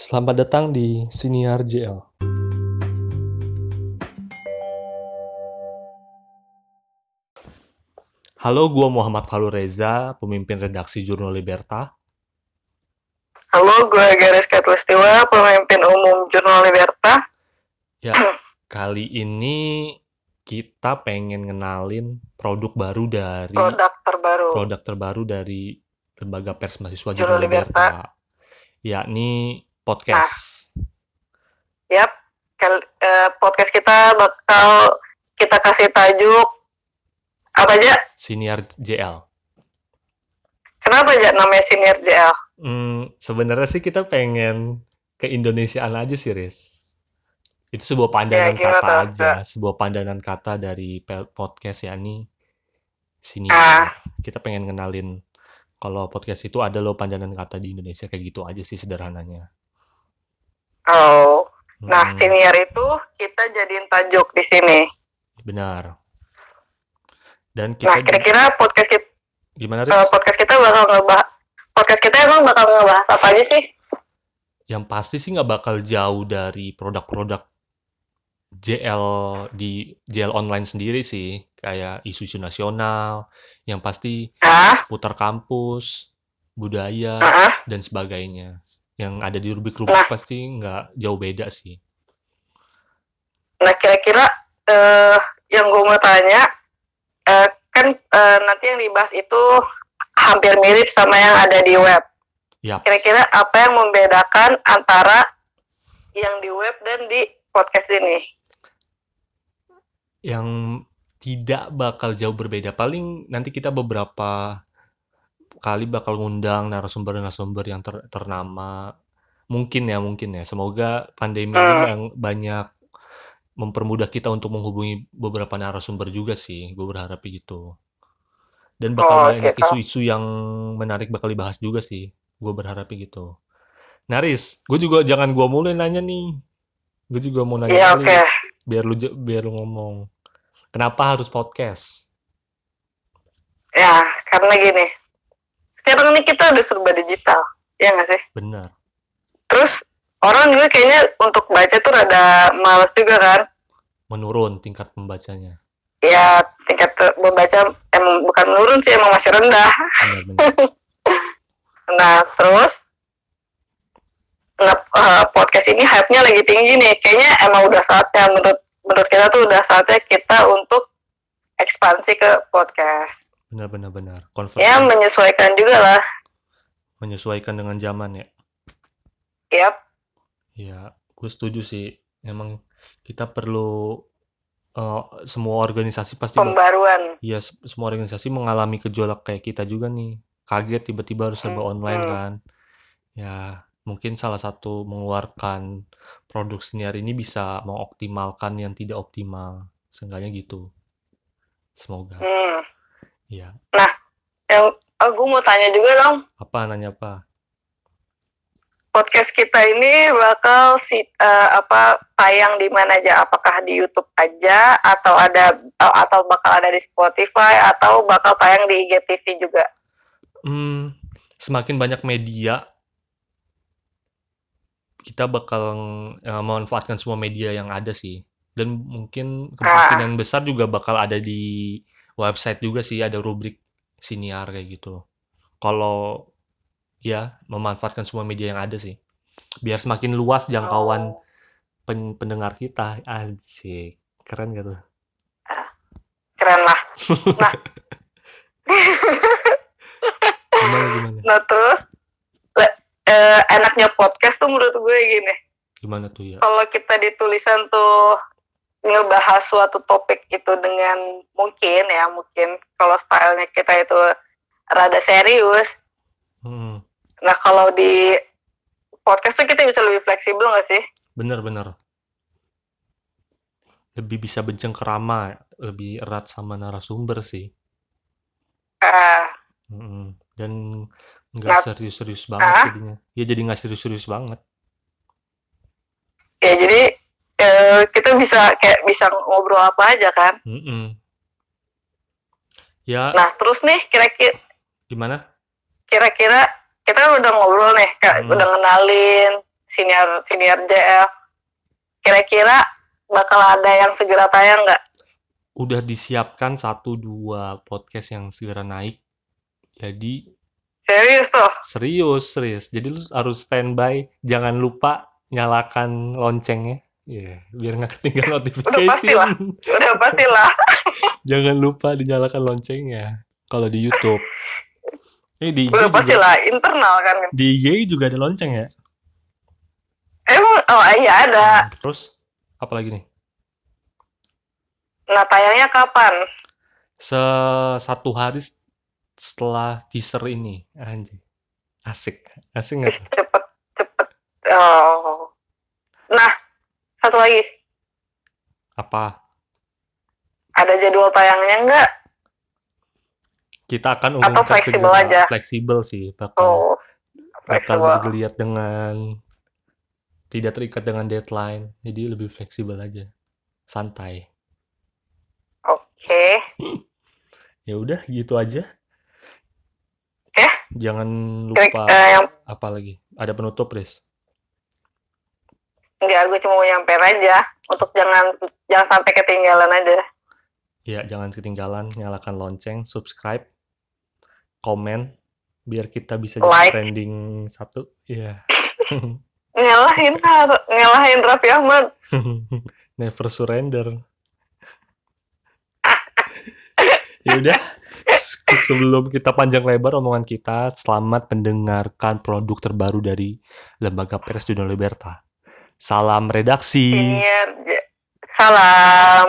Selamat datang di Siniar JL. Halo, gua Muhammad Falu Reza, pemimpin redaksi Jurnal Liberta. Halo, gue Garis Katulistiwa, pemimpin umum Jurnal Liberta. Ya, kali ini kita pengen ngenalin produk baru dari Produk terbaru. produk terbaru dari lembaga pers mahasiswa Jurnal Jurnal Liberta, yakni podcast. Yap, kal- eh, podcast kita bakal kita kasih tajuk apa aja? Siniar JL. Kenapa aja namanya Senior JL? Hmm, sebenarnya sih kita pengen ke Indonesiaan aja sih, Riz. Itu sebuah pandangan Ya, kata tuh, aja, sebuah pandangan kata dari podcast yakni sini. Ah. Kita pengen kenalin kalau podcast itu ada loh pandangan kata di Indonesia kayak gitu aja sih sederhananya. Oh, nah Hmm, Senior itu kita jadiin tajuk di sini. benar. Dan Nah, kita juga- kira-kira podcast kita, gimana, eh, Riz? podcast kita bakal ngebahas podcast kita emang bakal ngebahas apa aja sih? Yang pasti sih nggak bakal jauh dari produk-produk JL di JL online sendiri sih, kayak isu-isu nasional, yang pasti Ah, putar kampus, budaya, ah, dan sebagainya. Yang ada di rubrik-rubrik Nah. pasti nggak jauh beda sih. Nah, kira-kira eh yang gue mau tanya, eh, kan eh, nanti yang dibahas itu hampir mirip sama yang ada di web. Yap, Kira-kira apa yang membedakan antara yang di web dan di podcast ini? yang tidak bakal jauh berbeda. Paling nanti kita beberapa kali bakal ngundang narasumber-narasumber yang ter- ternama. Mungkin ya, mungkin ya. Semoga pandemi ini Hmm. yang banyak mempermudah kita untuk menghubungi beberapa narasumber juga sih. Gue berharap gitu. Dan bakal Oh, banyak gitu. isu-isu yang menarik bakal dibahas juga sih. Gue berharap gitu. Naris, gue juga jangan gue mulai nanya nih. Gue juga mau nanya Iya, lu, oke. biar lu biar lu ngomong. Kenapa harus podcast? Ya, karena gini. Sekarang ini kita udah serba digital. Ya nggak sih? Benar. Terus orang juga kayaknya untuk baca tuh rada males juga kan? Menurun tingkat pembacanya. Ya, tingkat membaca emang bukan menurun sih, emang masih rendah. Benar-benar. Nah, terus nah, eh, podcast ini hype-nya lagi tinggi nih. Kayaknya emang udah saatnya menurut menurut kita tuh udah saatnya kita untuk ekspansi ke podcast. Benar-benar benar. Ya, Conversion menyesuaikan juga lah. menyesuaikan dengan zaman ya. Yap. Ya, gue setuju sih. Emang kita perlu eh, semua organisasi pasti Pembaruan. ya se- semua organisasi mengalami gejolak kayak kita juga nih. Kaget tiba-tiba harus serba Hmm, online kan. Ya, mungkin salah satu mengeluarkan produk senior ini bisa mengoptimalkan yang tidak optimal. Seenggaknya gitu. Semoga. Hmm. Ya, Yang oh, gue mau tanya juga dong, apa nanya apa? podcast kita ini bakal si eh, apa tayang di mana aja? Apakah di YouTube aja atau ada atau bakal ada di Spotify atau bakal tayang di IGTV juga? Hmm, semakin banyak media, kita bakal eh, memanfaatkan semua media yang ada sih. Dan mungkin kemungkinan besar juga bakal ada di website juga sih, ada rubrik siniar kayak gitu. Kalau ya memanfaatkan semua media yang ada sih. Biar semakin luas jangkauan Oh. pen- pendengar kita. Asik. Keren gitu. Keren lah. Gimana gimana? Nah terus eh, enaknya podcast tuh menurut gue gini. Gimana tuh ya? Kalau kita di tulisan tuh ngebahas suatu topik itu dengan mungkin ya mungkin kalau stylenya kita itu rada serius. Hmm, Nah kalau di podcast tuh kita bisa lebih fleksibel nggak sih? bener-bener. Lebih bisa bercengkerama, lebih erat sama narasumber sih. Mm-mm. Dan nggak Nah, serius-serius banget ah. jadinya. Ya jadi nggak serius-serius banget. ya jadi eh, kita bisa kayak bisa ngobrol apa aja kan. Mm-mm. Ya, Nah terus nih kira-kira gimana? kira-kira kita udah ngobrol nih kak. Hmm. udah ngenalin senior senior JL kira-kira bakal ada yang segera tayang nggak? Udah disiapkan satu dua podcast yang segera naik. Jadi serius tuh? Serius serius. Jadi lu harus standby. Jangan lupa nyalakan loncengnya ya biar nggak ketinggalan notifikasi pastilah. udah pastilah. Jangan lupa dinyalakan loncengnya kalau di YouTube. Ini di IG udah juga. pastilah internal kan. Di IG juga ada lonceng ya? Emang oh iya ada. Terus apa lagi nih? Nah tayangnya kapan? Se satu hari setelah teaser ini. Anjir. Asik. Asik nggak cepet cepet. Oh satu lagi. Apa? Ada jadwal tayangnya nggak? Kita akan Atau umumkan fleksibel segera. aja? fleksibel sih bakal oh bakal fleksibel. bergeliat dengan tidak terikat dengan deadline jadi lebih fleksibel aja. Santai. Oke. Ya udah gitu aja. Oke. jangan Kira- lupa eh, yang apa lagi? Ada penutup Riz enggak gue cuma mau nyampein aja. Untuk jangan jangan sampai ketinggalan aja. Ya jangan ketinggalan. Nyalakan lonceng subscribe komen biar kita bisa jadi Like. trending satu ya ngalahin ngalahin Raffi Ahmad. Never surrender. Ya udah. Se- sebelum kita panjang lebar omongan kita selamat mendengarkan produk terbaru dari lembaga pers Dunia Liberta salam redaksi. J- salam